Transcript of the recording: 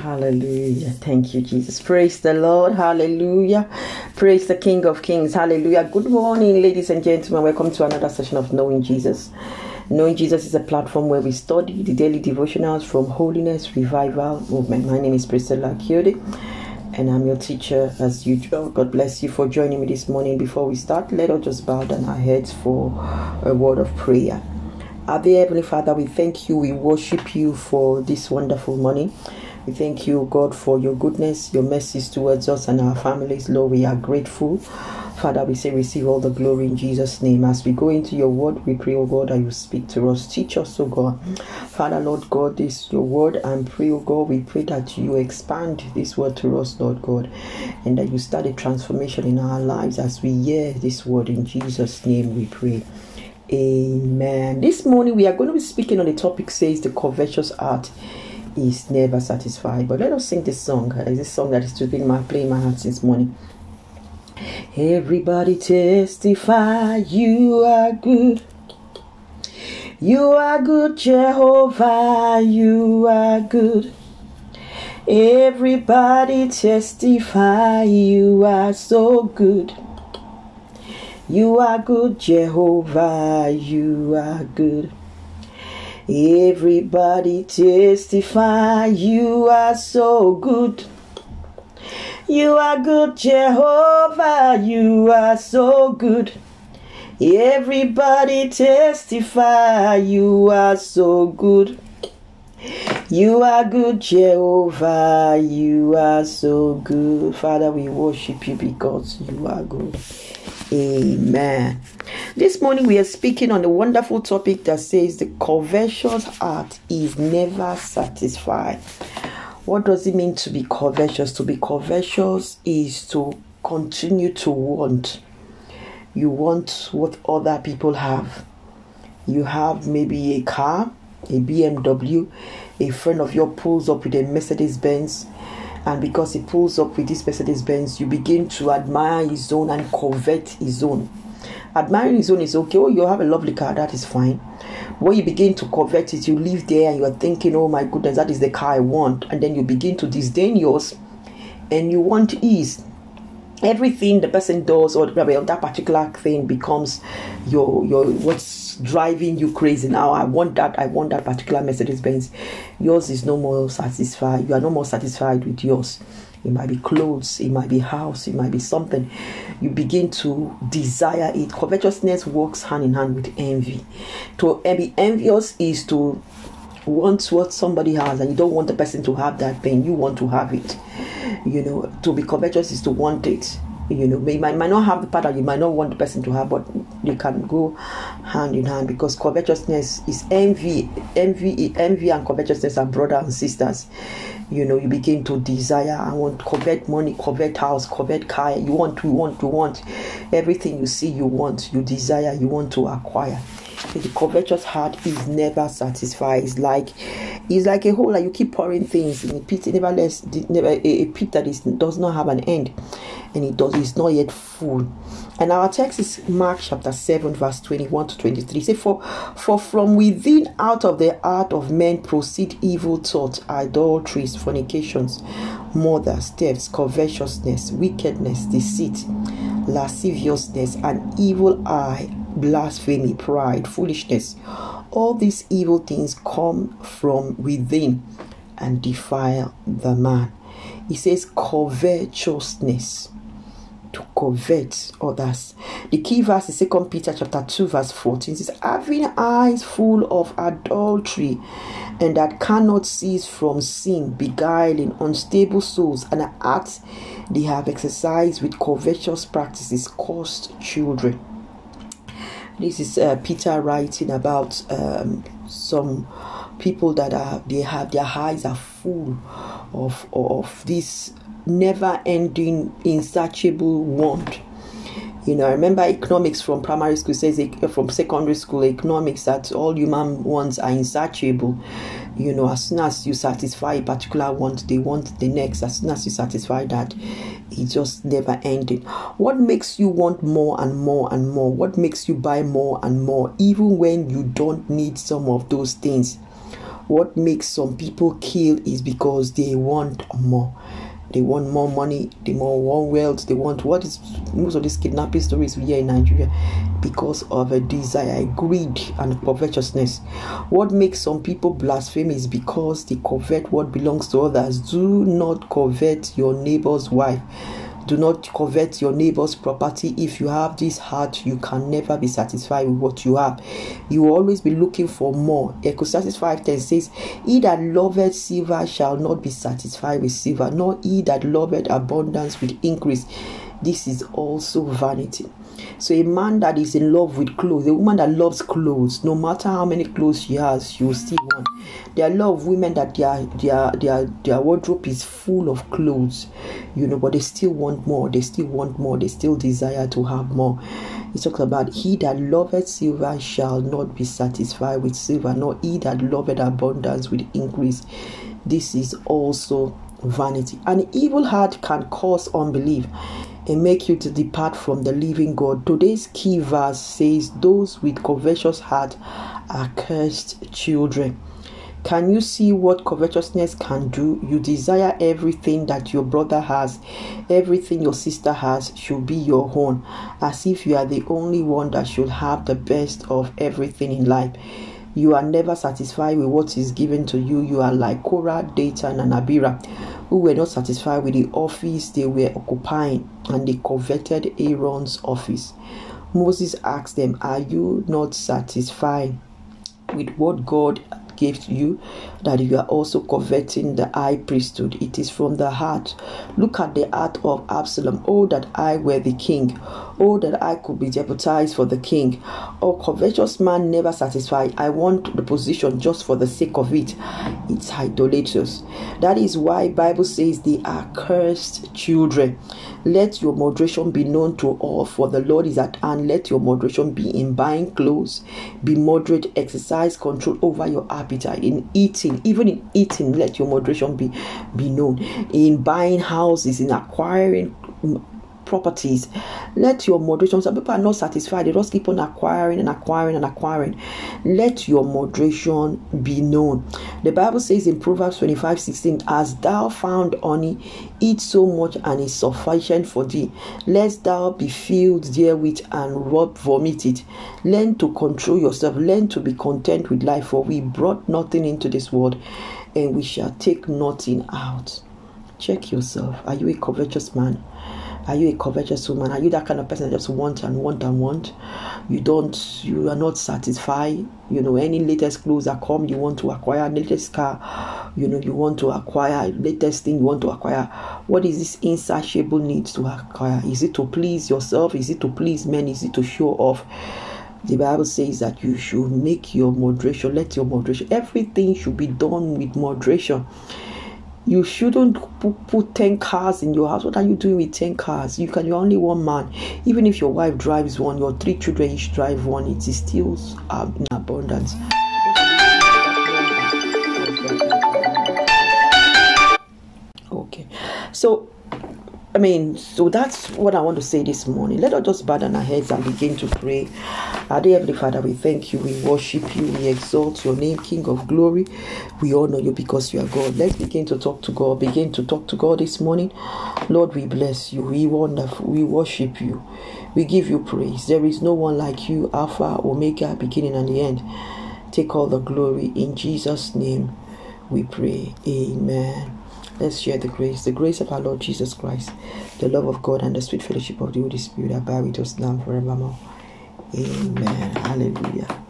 Hallelujah. Thank you, Jesus. Praise the Lord. Hallelujah. Praise the King of Kings. Hallelujah. Good morning, ladies and gentlemen. Welcome to another session of Knowing Jesus. Knowing Jesus is a platform where we study the daily devotionals from Holiness Revival Movement. My name is Priscilla Kiode and I'm your teacher as usual. God bless you for joining me this morning. Before we start, let us just bow down our heads for a word of prayer. Our dear Heavenly Father, we thank you, we worship you for this wonderful morning. We thank you, God, for your goodness, your mercies towards us and our families. Lord, we are grateful. Father, we say receive all the glory in Jesus' name. As we go into your word, we pray, oh God, that you speak to us. Teach us, oh God. Father, Lord God, this your word and pray, oh God, we pray that you expand this word to us, Lord God, and that you start a transformation in our lives as we hear this word. In Jesus' name we pray. Amen. This morning we are going to be speaking on the topic says the covetous heart is never satisfied. But let us sing this song. It's a song that is to be my playing my heart since morning. Everybody testify you are good. You are good, Jehovah. You are good. Everybody testify you are so good. You are good, Jehovah. You are good. Everybody testify you are so good. You are good, Jehovah. You are so good. Everybody testify you are so good. You are good, Jehovah. You are so good. Father, we worship you because you are good. Amen. This morning we are speaking on a wonderful topic that says the covetous heart is never satisfied. What does it mean to be covetous? To be covetous is to continue to want. You want what other people have. You have maybe a car, a BMW, a friend of yours pulls up with a Mercedes Benz and because he pulls up with this Mercedes Benz, you begin to admire his own and covet his own. Admiring his own is okay. Oh, you have a lovely car, that is fine. When you begin to covet it, you live there and you are thinking, oh my goodness, that is the car I want. And then you begin to disdain yours and you want ease everything the person does or that particular thing becomes your your what's driving you crazy. Now i want that i want that particular mercedes benz. Yours is no more satisfied. You are no more satisfied with yours. It might be clothes it might be house it might be something. You begin to desire it. Covetousness works hand in hand with envy. To be envious is to want what somebody has and you don't want the person to have that thing. You want to have it you know to be covetous is to want it. You know you might, might not have the part that you might not want the person to have but you can go hand in hand because covetousness is envy envy envy and covetousness are brothers and sisters. You know you begin to desire i want covet money covet house covet car you want you want you want. Everything you see you want you desire you want to acquire. The covetous heart is never satisfied. It's like it's like a hole that you keep pouring things in a pit, never less never a, a pit that is does not have an end, and it does is not yet full. And our text is Mark chapter 7, verse 21 to 23. Say, for, for from within out of the heart of men proceed evil thoughts, idolatries, fornications, murders, thefts, covetousness, wickedness, deceit, lasciviousness, an evil eye, blasphemy, pride, foolishness. All these evil things come from within and defile the man. He says covetousness to covet others. The key verse is 2 Peter chapter 2, verse 14. It says, having eyes full of adultery and that cannot cease from sin, beguiling unstable souls and acts they have exercised with covetous practices cost children. This is uh, Peter writing about um, some people that are they have their eyes are full of of this never-ending, insatiable want. You know, I remember economics from primary school says uh, from secondary school economics that all human wants are insatiable. You know, as soon as you satisfy a particular want, they want the next. As soon as you satisfy that, it just never ending. What makes you want more and more and more? What makes you buy more and more, even when you don't need some of those things? What makes some people kill is because they want more. They want more money, they more want wealth, they want what is most of these kidnapping stories we hear in Nigeria because of a desire, greed, and covetousness. What makes some people blaspheme is because they covet what belongs to others. Do not covet your neighbor's wife do not covet your neighbor's property. If you have this heart, you can never be satisfied with what you have. You will always be looking for more. Ecclesiastes 5:10 says, He that loveth silver shall not be satisfied with silver, nor he that loveth abundance with increase. This is also vanity. So a man that is in love with clothes, a woman that loves clothes, no matter how many clothes she has, she will still want. There are a lot of women that their their their their wardrobe is full of clothes, you know, but they still want more. They still want more. They still desire to have more. He talks about he that loveth silver shall not be satisfied with silver, nor he that loveth abundance with increase. This is also vanity. An evil heart can cause unbelief and make you to depart from the living God. Today's key verse says, Those with covetous heart are cursed children. Can you see what covetousness can do? You desire everything that your brother has, everything your sister has should be your own, as if you are the only one that should have the best of everything in life. You are never satisfied with what is given to you. You are like Korah, Dathan, and Abiram, who were not satisfied with the office they were occupying, and they coveted Aaron's office. Moses asked them, Are you not satisfied with what God gave to you that you are also coveting the high priesthood. It is from the heart. Look at the heart of Absalom. Oh, that I were the king. Oh, that I could be deputized for the king. Oh, covetous man never satisfied. I want the position just for the sake of it. It's idolatrous. That is why Bible says they are cursed children. Let your moderation be known to all, for the Lord is at hand. Let your moderation be in buying clothes. Be moderate. Exercise control over your appetite. In eating, even in eating, let your moderation be be known. In buying houses, in acquiring properties. Let your moderation, some people are not satisfied, they just keep on acquiring and acquiring and acquiring. Let your moderation be known. The Bible says in Proverbs 25 16, As thou found honey, eat so much and is sufficient for thee. Lest thou be filled therewith and rob vomit it. Learn to control yourself, learn to be content with life, for we brought nothing into this world and we shall take nothing out. Check yourself. Are you a covetous man? Are you a covetous woman? Are you that kind of person that just want and want and want? You don't, you are not satisfied. You know, any latest clothes that come, you want to acquire. Latest car, you know, you want to acquire. Latest thing you want to acquire. What is this insatiable need to acquire? Is it to please yourself? Is it to please men? Is it to show off? The Bible says that you should make your moderation, let your moderation, everything should be done with moderation you shouldn't put, put 10 cars in your house. What are you doing with 10 cars? You can, you're only one man. Even if your wife drives one, your three children each drive one, it is still um, in abundance. Okay, so I mean, so that's what I want to say this morning. Let us just bow down our heads and begin to pray. Our dear Heavenly Father, we thank you, we worship you, we exalt your name, King of glory. We honor you because you are God. Let's begin to talk to God. Begin to talk to God this morning. Lord, we bless you. We wonderful. We worship you. We give you praise. There is no one like you, Alpha, Omega, beginning and the end. Take all the glory in Jesus' name. We pray. Amen. Let's share the grace, the grace of our Lord Jesus Christ, the love of God, and the sweet fellowship of the Holy Spirit abide with us now forevermore. Amen. Hallelujah.